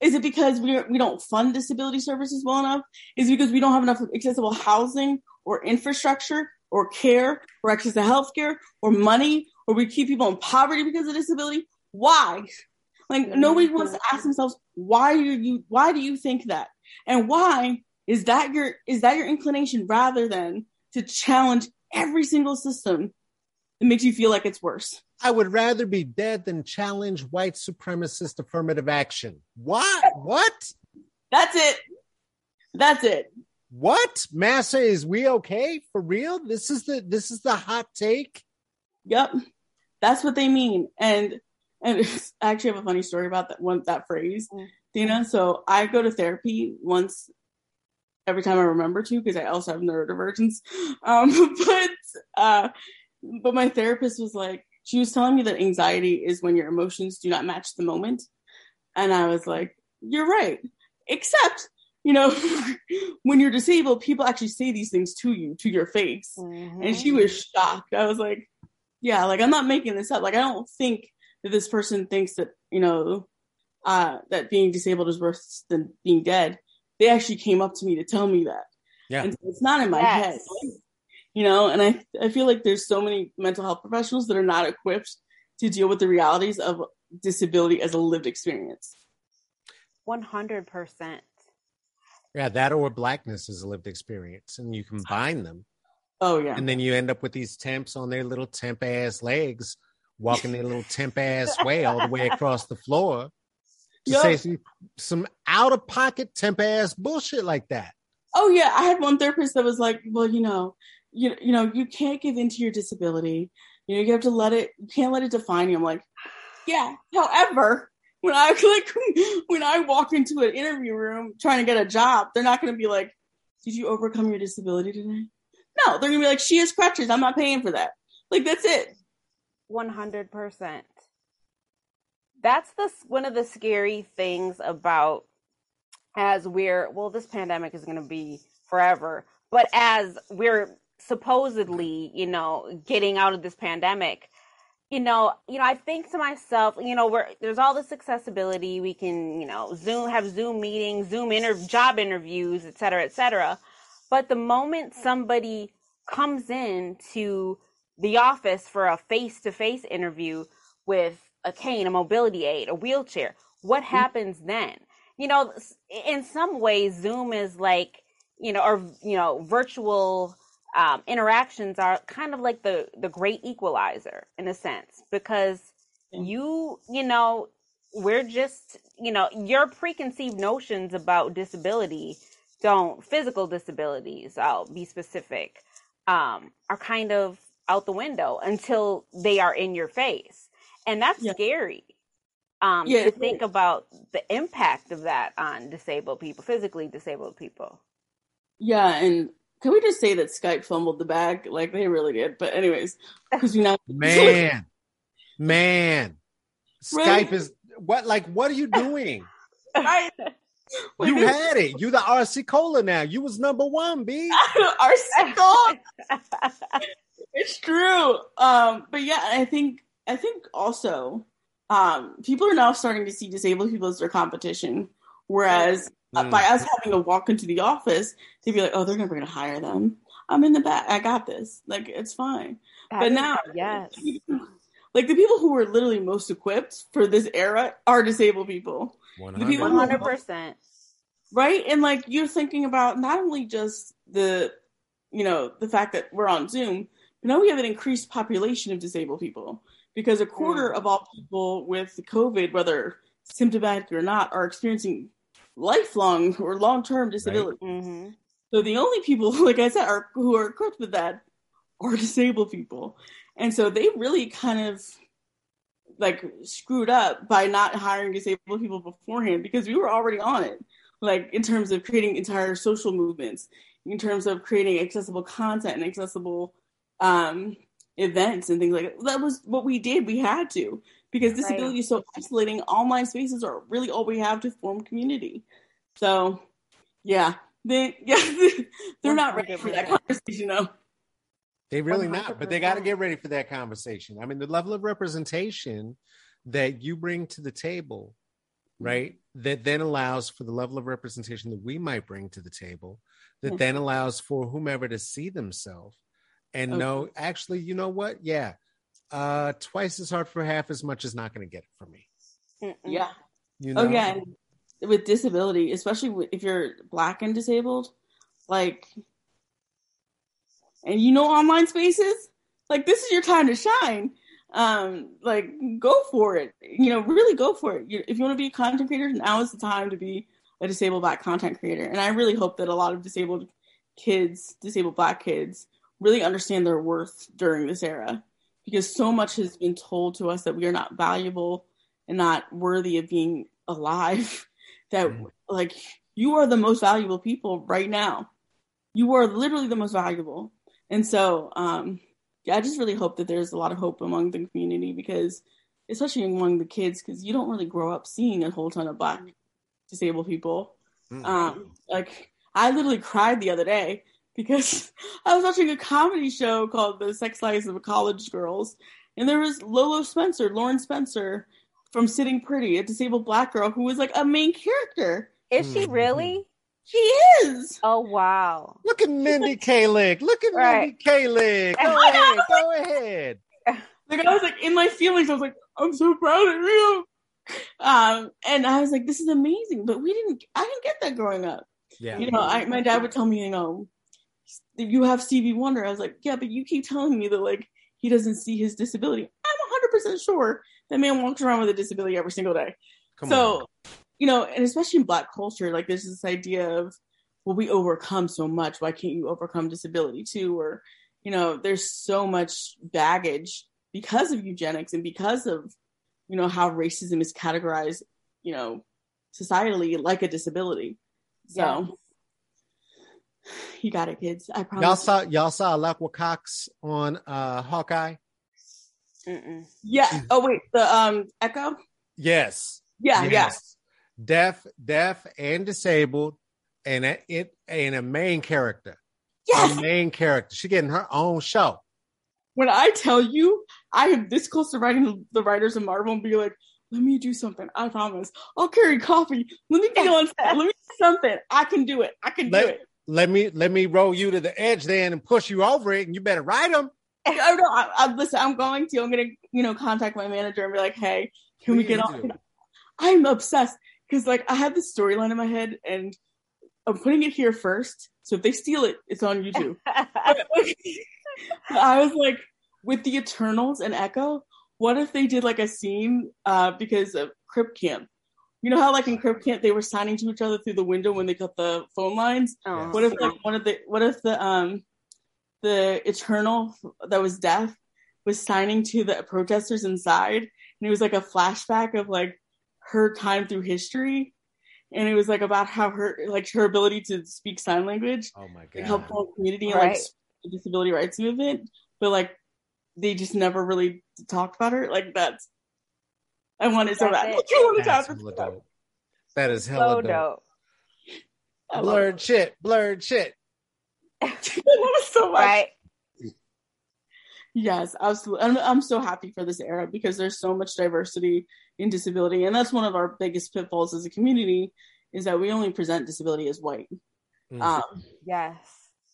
is it because we we don't fund disability services well enough? Is it because we don't have enough accessible housing or infrastructure or care or access to healthcare or money or we keep people in poverty because of disability? Why? Like nobody wants to ask themselves why you why do you think that? And why Is that your is that your inclination rather than to challenge every single system that makes you feel like it's worse? I would rather be dead than challenge white supremacist affirmative action. What? What? That's it. That's it. What? Massa, is we okay for real? This is the this is the hot take. Yep. That's what they mean. And and <laughs> I actually have a funny story about that one that phrase, mm. Dina. So I go to therapy once every time I remember to because I also have neurodivergence. <laughs> Um, <laughs> but uh, but my therapist was like, she was telling me that anxiety is when your emotions do not match the moment, and I was like, you're right. Except you know, <laughs> when you're disabled, people actually say these things to you, to your face. Mm-hmm. And she was shocked. I was like, yeah, like I'm not making this up. Like I don't think that this person thinks that, you know, uh, that being disabled is worse than being dead. They actually came up to me to tell me that. Yeah. And it's not in my yes. head. You know, and I I feel like there's so many mental health professionals that are not equipped to deal with the realities of disability as a lived experience. 100%. Yeah, that or blackness is a lived experience, and you combine them. Oh yeah, and then you end up with these temps on their little temp ass legs, walking their little temp ass <laughs> way all the way across the floor to yep. say some, some out of pocket temp ass bullshit like that. Oh yeah, I had one therapist that was like, "Well, you know, you you know, you can't give into your disability. You know, you have to let it. You can't let it define you." I'm like, "Yeah." However, when I <laughs> like when I walk into an interview room trying to get a job, they're not going to be like, "Did you overcome your disability today?" No, they're going to be like, "She has crutches. I'm not paying for that." Like that's it. One hundred percent. That's the one of the scary things about as we're well, this pandemic is going to be forever, but as we're supposedly, you know, getting out of this pandemic, you know, you know, I think to myself, you know, where there's all this accessibility. We can, you know, Zoom have Zoom meetings, Zoom inter- job interviews, et cetera, et cetera. But the moment somebody comes in to the office for a face-to-face interview with a cane, a mobility aid, a wheelchair, what mm-hmm. happens then? You know, in some ways, Zoom is like, you know, or you know, virtual um, interactions are kind of like the the great equalizer in a sense because you you know we're just you know your preconceived notions about disability don't physical disabilities i'll be specific um are kind of out the window until they are in your face and that's yeah. scary um yeah, to think is. about the impact of that on disabled people physically disabled people yeah and can we just say that Skype fumbled the bag? Like they really did. But anyways, <laughs> because you know, man, man, <laughs> right? Skype is what? Like, what are you doing? right. You had it. You the RC Cola now. You was number one, B. <laughs> RC Cola. it's true. Um, but yeah, I think I think also um, people are now starting to see disabled people as their competition, whereas mm. by us having to walk into the office, they'd be like, "Oh, they're never going to hire them. I'm in the back. I got this. Like it's fine." That but now, yes, <laughs> like the people who are literally most equipped for this era are disabled people. One hundred percent. Right, and like you're thinking about not only just the, you know, the fact that we're on Zoom, but now we have an increased population of disabled people because a quarter mm. of all people with COVID, whether symptomatic or not, are experiencing lifelong or long term disability. Right. Mm-hmm. So the only people, <laughs> like I said, are who are equipped with that are <laughs> disabled people, and so they really kind of like screwed up by not hiring disabled people beforehand because we were already on it. Like in terms of creating entire social movements, in terms of creating accessible content and accessible um, events and things like that. That was what we did. We had to because disability right. is so isolating. Online spaces are really all we have to form community. So, yeah, they <laughs> yeah they're not ready for that conversation though. They really not, but they got to get ready for that conversation. I mean, the level of representation that you bring to the table, mm-hmm. right? That then allows for the level of representation that we might bring to the table, that then allows for whomever to see themselves and okay. know, actually, you know what? Yeah, uh, twice as hard for half as much is not going to get it from me. Yeah. You know? Oh yeah. with disability, especially if you're black and disabled, like, and you know online spaces, like this is your time to shine. Um, like go for it. You know, really go for it. You, if you want to be a content creator, now is the time to be a disabled black content creator. And I really hope that a lot of disabled kids, disabled black kids, really understand their worth during this era because so much has been told to us that we are not valuable and not worthy of being alive. <laughs> That mm. like you are the most valuable people right now. You are literally the most valuable. And so um yeah i just really hope that there's a lot of hope among the community because especially among the kids because you don't really grow up seeing a whole ton of black disabled people. Mm-hmm. um like i literally cried the other day because <laughs> i was watching a comedy show called the sex lives of college girls and there was lolo spencer lauren spencer from Sitting Pretty, a disabled black girl who was like a main character. Is she mm-hmm. really? She is. Oh wow! Look at Mindy Kaling. Look at right. Mindy Kaling. Go <laughs> ahead. Go ahead. Like I was like in my feelings. I was like, I'm so proud of you. Um, and I was like, this is amazing. But we didn't. I didn't get that growing up. Yeah. You know, I, my dad would tell me, you know, you have Stevie Wonder. I was like, yeah, but you keep telling me that like he doesn't see his disability. I'm 100% sure that man walks around with a disability every single day. Come so, on. you know, and especially in black culture, like there's this idea of, well, we overcome so much. Why can't you overcome disability too? Or, you know, there's so much baggage because of eugenics and because of, you know, how racism is categorized, you know, societally like a disability. So yeah. <laughs> you got it, kids. I promise. Y'all saw y'all saw Alaqua Cox on uh Hawkeye. Mm-mm. Yeah. Oh wait, the um Echo. Yes. Yeah. Yes. Yeah. Deaf, deaf, and disabled, and a, it and a main character. Yes. A main character. She getting her own show. When I tell you, I am this close to writing the writers of Marvel and be like, let me do something. I promise. I'll carry coffee. Let me be on. Set. Let me do something. I can do it. I can let, do it. Let me let me roll you to the edge then and push you over it, and you better write them. I <laughs> know. I, I, listen, I'm going to. I'm gonna, you know, contact my manager and be like, "Hey, can we get on?" <laughs> I'm obsessed because, like, I have this storyline in my head, and I'm putting it here first. So if they steal it, it's on <laughs> YouTube. I was like, with the Eternals and Echo, what if they did like a scene uh, because of Crip Camp? You know how like in Crip Camp they were signing to each other through the window when they cut the phone lines. Oh, what if like one of the what if the um the Eternal that was deaf was signing to the protesters inside, and it was like a flashback of like her time through history, and it was like about how her like her ability to speak sign language. Oh my god! Help the community and like the disability rights movement, but like they just never really talked about her. Like that's I wanted so bad. That is hella so dope. dope. Blurred shit, blurred shit. <laughs> so much. Right. Yes, absolutely. I'm, I'm so happy for this era because there's so much diversity in disability, and that's one of our biggest pitfalls as a community is that we only present disability as white. Mm-hmm. Um, yes,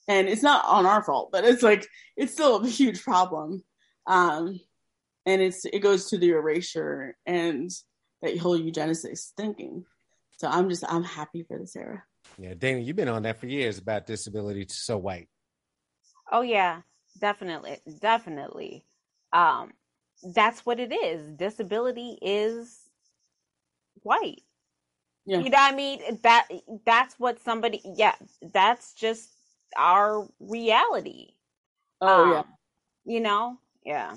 and it's not on our fault, but it's like it's still a huge problem, um, and it's it goes to the erasure and that whole eugenicist thinking. So I'm just I'm happy for this era. Yeah, Dana, you've been on that for years about disability so white. Oh yeah, definitely, definitely. Um, that's what it is. Disability is white. Yeah. You know what I mean? That that's what somebody yeah, that's just our reality. Oh um, yeah. You know? Yeah.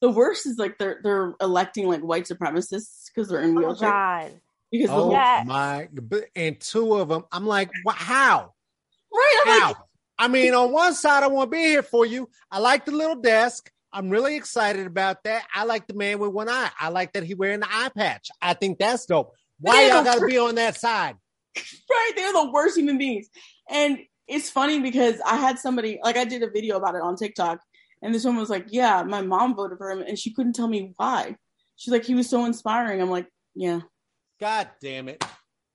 The worst is like they're they're electing like white supremacists because they're in wheelchairs. Oh God. Because oh yes. my, and two of them, I'm like, how? Right? I'm how? Like, I mean, on one side, I want to be here for you. I like the little desk. I'm really excited about that. I like the man with one eye. I like that he wearing the eye patch. I think that's dope. Why y'all got to be on that side? <laughs> Right? They're the worst human beings. And it's funny because I had somebody like I did a video about it on TikTok, and this woman was like, "Yeah, my mom voted for him," and she couldn't tell me why. She's like, "He was so inspiring." I'm like, "Yeah." God damn it.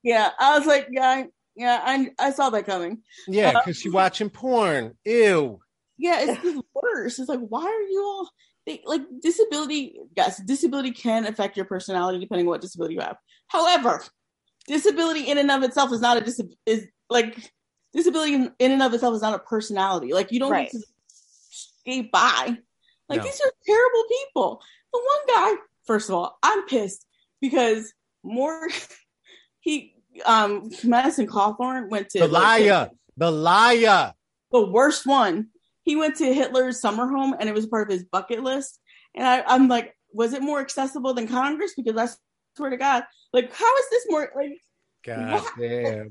Yeah, I was like, yeah, yeah, I I saw that coming. Yeah, because uh, she's watching porn. Ew. Yeah, it's the worst. It's like, why are you all they, like disability? Yes, disability can affect your personality depending on what disability you have. However, disability in and of itself is not a dis is like disability in, in and of itself is not a personality. Like you don't Right. get to skate by. Like No. these are terrible people. The one guy, first of all, I'm pissed because more <laughs> he um Madison Cawthorn went to The like, liar, the liar. the worst one. He went to Hitler's summer home and it was part of his bucket list. And I, I'm like, was it more accessible than Congress? Because I swear to God, like, how is this more like? God What? damn.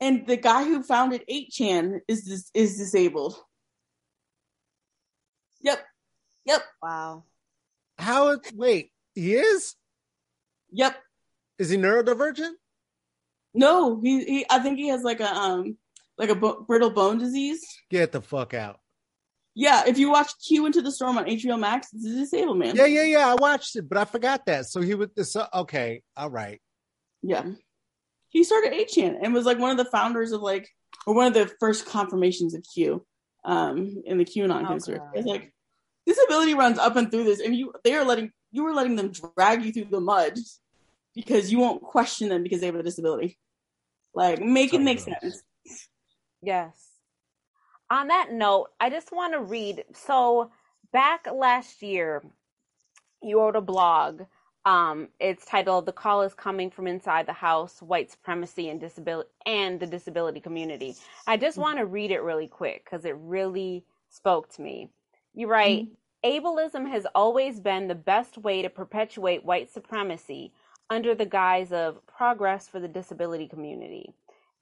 And the guy who founded 8chan is dis- is disabled. Yep, yep, Wow. How? it- Wait, he is? yep. Is he neurodivergent? No, he, he I think he has like a um like a bo- brittle bone disease. Get the fuck out. Yeah, if you watch Q into the Storm on HBO Max, it's a disabled man. Yeah, yeah, yeah. I watched it, but I forgot that. So he would. So, okay, all right. Yeah. He started 8chan and was like one of the founders of like, or one of the first confirmations of Q um, in the QAnon Oh, conspiracy. God. It's like, disability runs up and through this, and you they are letting you were letting them drag you through the mud because you won't question them because they have a disability. Like, make it make sense. Yes. On that note, I just want to read. So, back last year, you wrote a blog. Um, it's titled "The Call Is Coming from Inside the House: White Supremacy and Disability and the Disability Community." I just want to read it really quick because it really spoke to me. You write, "Ableism has always been the best way to perpetuate white supremacy under the guise of progress for the disability community."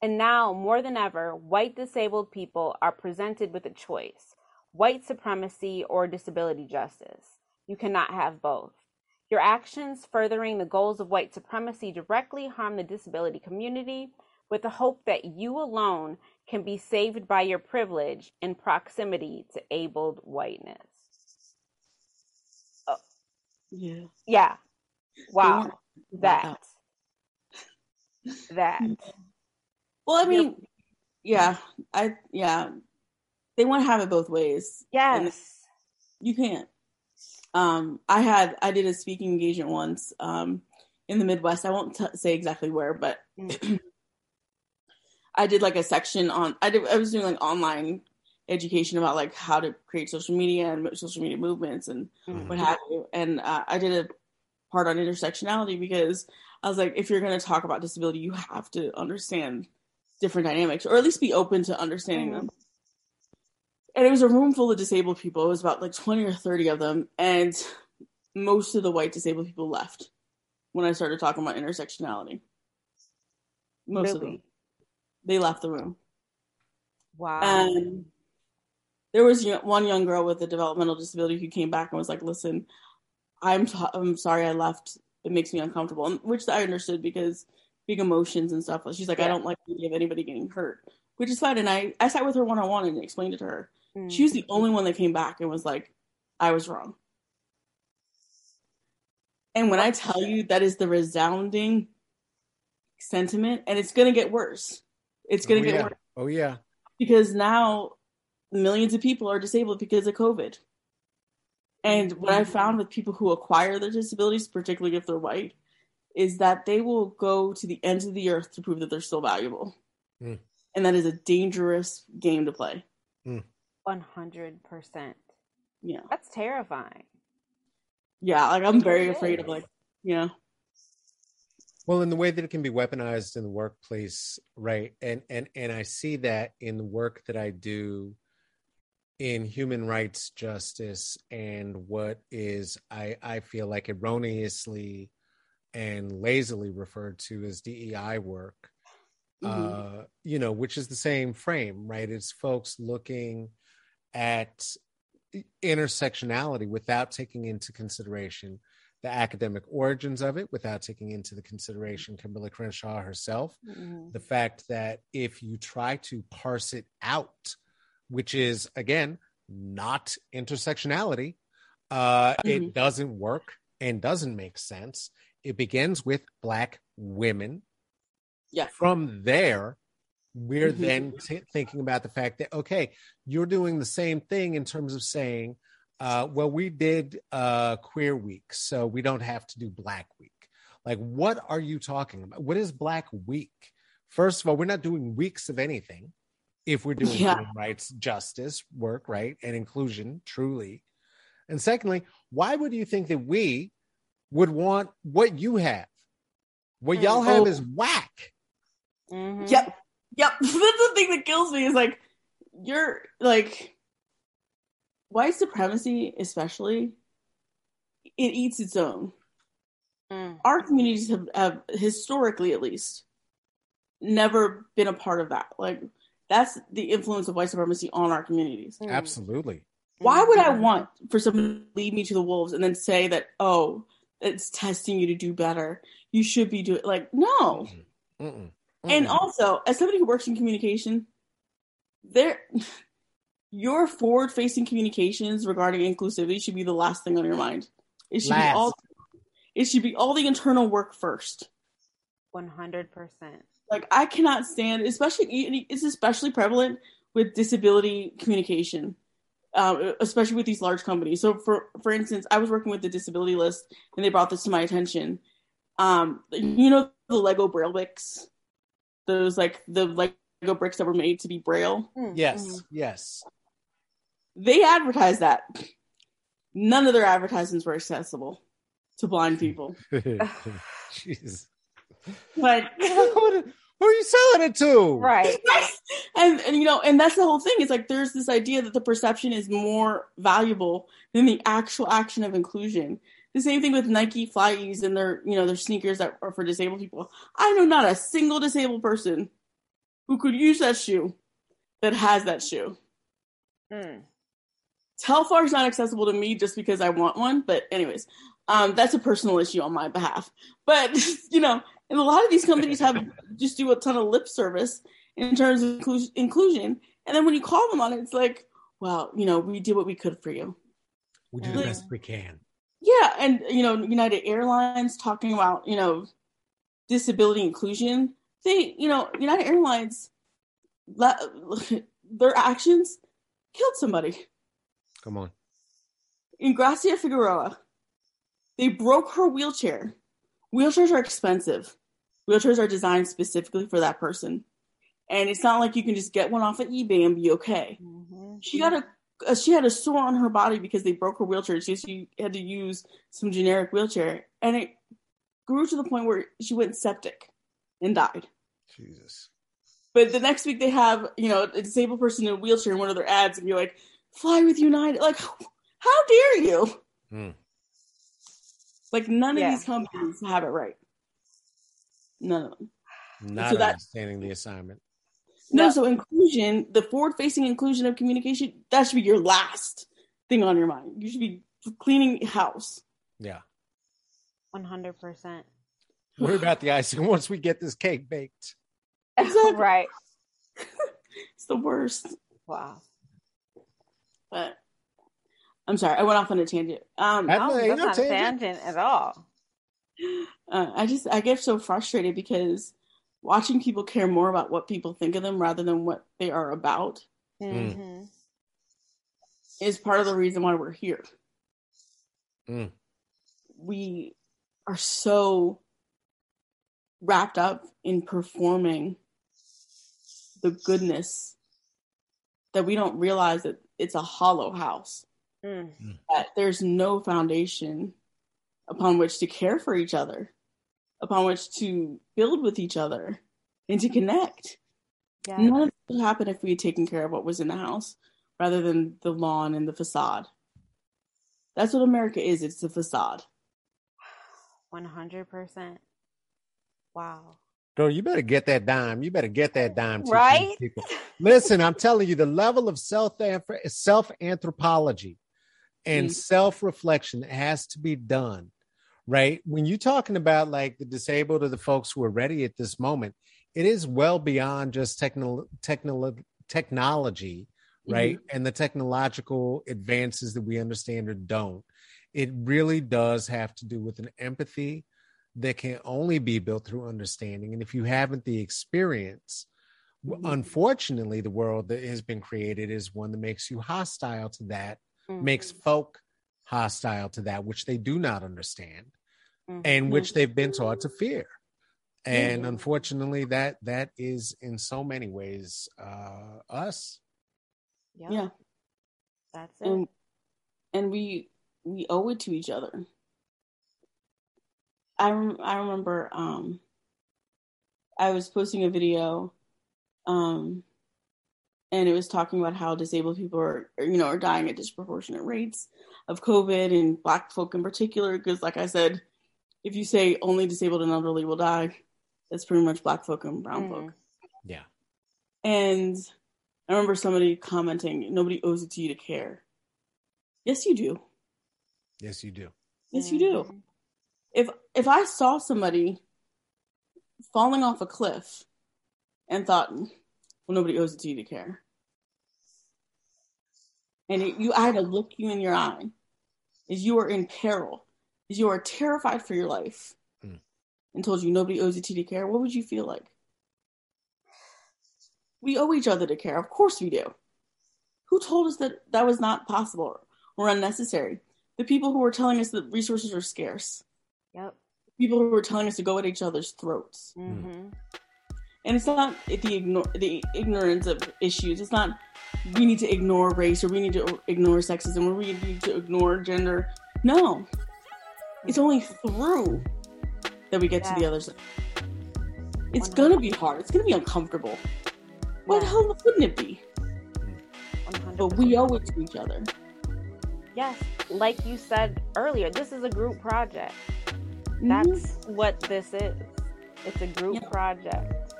And now, more than ever, white disabled people are presented with a choice white supremacy or disability justice. You cannot have both. Your actions furthering the goals of white supremacy directly harm the disability community with the hope that you alone can be saved by your privilege and proximity to abled whiteness. Oh. Yeah. Yeah. Wow. want- That. That. Well, I mean, yeah, I yeah, they want to have it both ways. And Yes. you can't. Um, I had I did a speaking engagement once um, in the Midwest. I won't t- say exactly where, but Mm. <clears throat> I did like a section on. I did. I was doing like online education about like how to create social media and social media movements and Mm. what have you. And uh, I did a part on intersectionality because I was like, if you're going to talk about disability, you have to understand different dynamics, or at least be open to understanding Mhm. them. And it was a room full of disabled people. It was about like 20 or 30 of them. And most of the white disabled people left when I started talking about intersectionality. Most of them. They left the room. Wow. And there was one young girl with a developmental disability who came back and was like, "Listen, I'm t- I'm sorry I left. It makes me uncomfortable," and, which I understood because big emotions and stuff. She's like, "I don't like the idea of anybody getting hurt," which is fine. And I I sat with her one on one and explained it to her. Mm. She was the only one that came back and was like, "I was wrong." And when I tell you that is the resounding sentiment, and it's gonna get worse. It's gonna oh, get yeah. worse Oh yeah. because now millions of people are disabled because of COVID. And what I found with people who acquire their disabilities, particularly if they're white, is that they will go to the ends of the earth to prove that they're still valuable. Mm. And that is a dangerous game to play. 100%. Yeah. That's terrifying. Yeah. Like I'm very It afraid of like, yeah. Well, in the way that it can be weaponized in the workplace, right? And and and I see that in the work that I do in human rights justice and what is I I feel like erroneously and lazily referred to as DEI work. Mhm. Uh, you know, which is the same frame, right? It's folks looking at intersectionality without taking into consideration the academic origins of it, without taking into the consideration Kimberlé Crenshaw herself, Mhm. the fact that if you try to parse it out, which is again not intersectionality, uh, Mhm. it doesn't work and doesn't make sense. It begins with Black women. Yeah. From there, we're Mhm. then t- thinking about the fact that okay, you're doing the same thing in terms of saying, uh, well, we did uh, Queer Week, so we don't have to do Black Week. Like, what are you talking about? What is Black Week? First of all, we're not doing weeks of anything if we're doing Yeah. human rights, justice work, right? And inclusion, truly. And secondly, why would you think that we would want what you have? What y'all have Oh. is whack. Mhm. Yep. Yep. <laughs> That's the thing that kills me is like you're like white supremacy, especially, it eats its own. Mm. Our communities have, have historically at least never been a part of that. Like that's the influence of white supremacy on our communities. Mm. Absolutely. Why would I Mhm. want for someone to lead me to the wolves and then say that, oh, it's testing you to do better. You should be doing like no. Mm-mm. And Mm-mm. also, as somebody who works in communication, there <laughs> your forward facing communications regarding inclusivity should be the last thing on your mind. It should Last. be all it should be all the internal work first. One hundred percent. Like I cannot stand, especially it's especially prevalent with disability communication, um, especially with these large companies. So, for for instance, I was working with the disability list, and they brought this to my attention. Um, you know the Lego Braille bricks, those like the Lego bricks that were made to be Braille. Hmm. Yes, hmm. yes. They advertised that. None of their advertisements were accessible to blind people. <laughs> Jeez. Like who, who are you selling it to? <laughs> Right. and, and you know, and that's the whole thing. It's like there's this idea that the perception is more valuable than the actual action of inclusion. The same thing with Nike FlyEase and their, you know, their sneakers that are for disabled people. I know not a single disabled person who could use that shoe that has that shoe. Mm. Telfar is not accessible to me just because I want one, but anyways, um, that's a personal issue on my behalf. But <laughs> you know, and a lot of these companies have just do a ton of lip service in terms of inclu- inclusion, and then when you call them on it, it's like, well, you know, we did what we could for you. We do the best we can. Yeah, and you know, United Airlines talking about you know disability inclusion. They, you know, United Airlines, la- <laughs> their actions killed somebody. Come on. Engracia Figueroa, they broke her wheelchair. Wheelchairs are expensive. Wheelchairs are designed specifically for that person. And it's not like you can just get one off of eBay and be okay. Mhm. She got a uh, she had a sore on her body because they broke her wheelchair. She, she had to use some generic wheelchair, and it grew to the point where she went septic and died. Jesus. But the next week they have, you know, a disabled person in a wheelchair in one of their ads and be like, fly with United. Like, <laughs> how dare you? Hmm. Like, none Yeah. of these companies have it right. None of them. Not So that- understanding the assignment. No, No. so inclusion, the forward facing inclusion of communication, that should be your last thing on your mind. You should be cleaning house. Yeah. One hundred percent. Worry about the icing <laughs> once we get this cake baked. Exactly. <laughs> Right. <laughs> It's the worst. Wow. But I'm sorry, I went off on a tangent. Um, That's- Oh, ain't that's no not a tangent. tangent at all. uh, I just I get so frustrated because watching people care more about what people think of them rather than what they are about Mm. hmm is part of the reason why we're here. Mm. We are so wrapped up in performing the goodness that we don't realize that it's a hollow house. Mm. That there's no foundation upon which to care for each other, upon which to build with each other, and to connect. Yeah. None of this would happen if we had taken care of what was in the house rather than the lawn and the facade. That's what America is. It's a facade. One hundred percent. Wow. Girl, you better get that dime. You better get that dime. teaching Right? these people. Listen, I'm telling you, the level of self self anthropology and Mm. self reflection has to be done. Right? When you're talking about like the disabled or the folks who are ready at this moment, it is well beyond just techno- techno- technology, right? And the technological advances that we understand or don't. It really does have to do with an empathy that can only be built through understanding. And if you haven't the experience, Mhm. unfortunately, the world that has been created is one that makes you hostile to that, makes Mhm. folk hostile to that, which they do not understand. Mhm. and which they've been taught to fear. And Yeah. unfortunately, that that is in so many ways uh, us. Yep, Yeah. That's it. and and we we owe it to each other. I rem- I remember um I was posting a video um and it was talking about how disabled people are are, you know are dying at disproportionate rates of COVID and black folk in particular because like I said if you say only disabled and elderly will die that's pretty much black folk and brown Mhm. folk Yeah. and I remember somebody commenting nobody owes it to you to care yes you do Yes, you do. yes you do Mhm. if if I saw somebody falling off a cliff and thought, well, nobody owes it to you to care, and it, you, I had to look you in your eye, as you are in peril, as you are terrified for your life, Mm. and told you nobody owes you to care, what would you feel like? We owe each other to care, of course we do. Who told us that that was not possible or unnecessary? The people who were telling us that resources are scarce Yep. people who were telling us to go at each other's throats. hmm And it's not the ignore the ignorance of issues. It's not we need to ignore race or we need to ignore sexism or we need to ignore gender. No, it's only through that we get to the other side. It's gonna be hard. It's gonna be uncomfortable. Why the hell wouldn't it be? 100. But we owe it to each other. Yes, like you said earlier, this is a group project. Mhm. That's what this is. It's a group Yeah. project.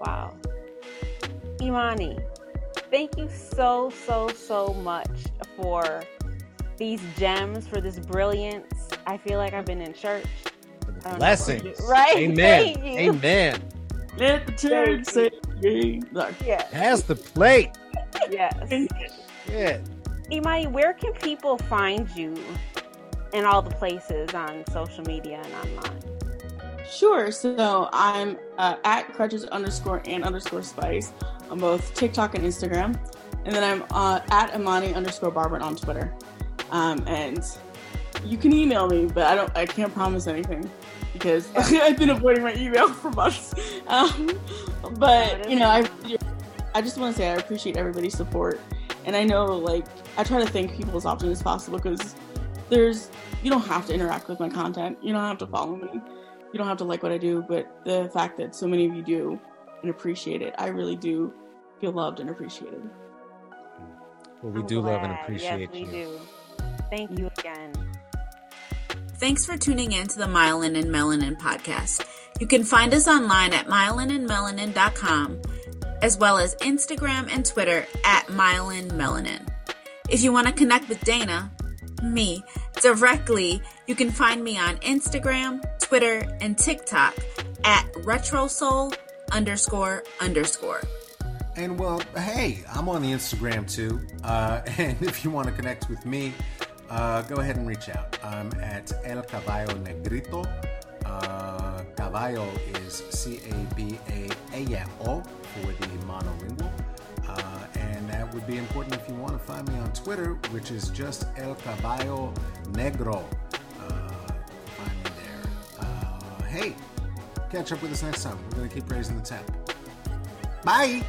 Wow. Imani, thank you so, so, so much for these gems, for this brilliance. I feel like I've been in church. For the I don't know. blessings. Right? Amen. Thank you. Amen. Let the church say, yay. Sorry. Yes, Pass the plate. yes. Yeah. Imani, where can people find you in all the places on social media and online? Sure. So I'm uh, at crutches underscore and underscore spice on both TikTok and Instagram, and then I'm uh, at Imani underscore Barbarin on Twitter. Um, and you can email me, but I don't. I can't promise anything because <laughs> I've been avoiding my email for months. <laughs> Um, but you know, I I just want to say I appreciate everybody's support, and I know like I try to thank people as often as possible because there's you don't have to interact with my content. You don't have to follow me you don't have to like what I do, but the fact that so many of you do and appreciate it, I really do feel loved and appreciated. Well, we I'm do love and appreciate yes, we you. do. Thank you again. Thanks for tuning in to the Myelin and Melanin podcast. You can find us online at myelinandmelanin.com, as well as Instagram and Twitter at myelinmelanin. If you want to connect with Dana, me, directly, you can find me on Instagram, Twitter, and TikTok at retrosoul underscore underscore. And well, hey, I'm on the Instagram too. Uh, <laughs> and if you want to connect with me, uh, go ahead and reach out. I'm at El Caballo Negrito. Uh, caballo is C A B A A O for the monolingual. Uh, and that would be important if you want to find me on Twitter, which is just El Caballo Negro. Uh, find me there. Uh, hey, catch up with us next time. We're going to keep raising the temp. Bye.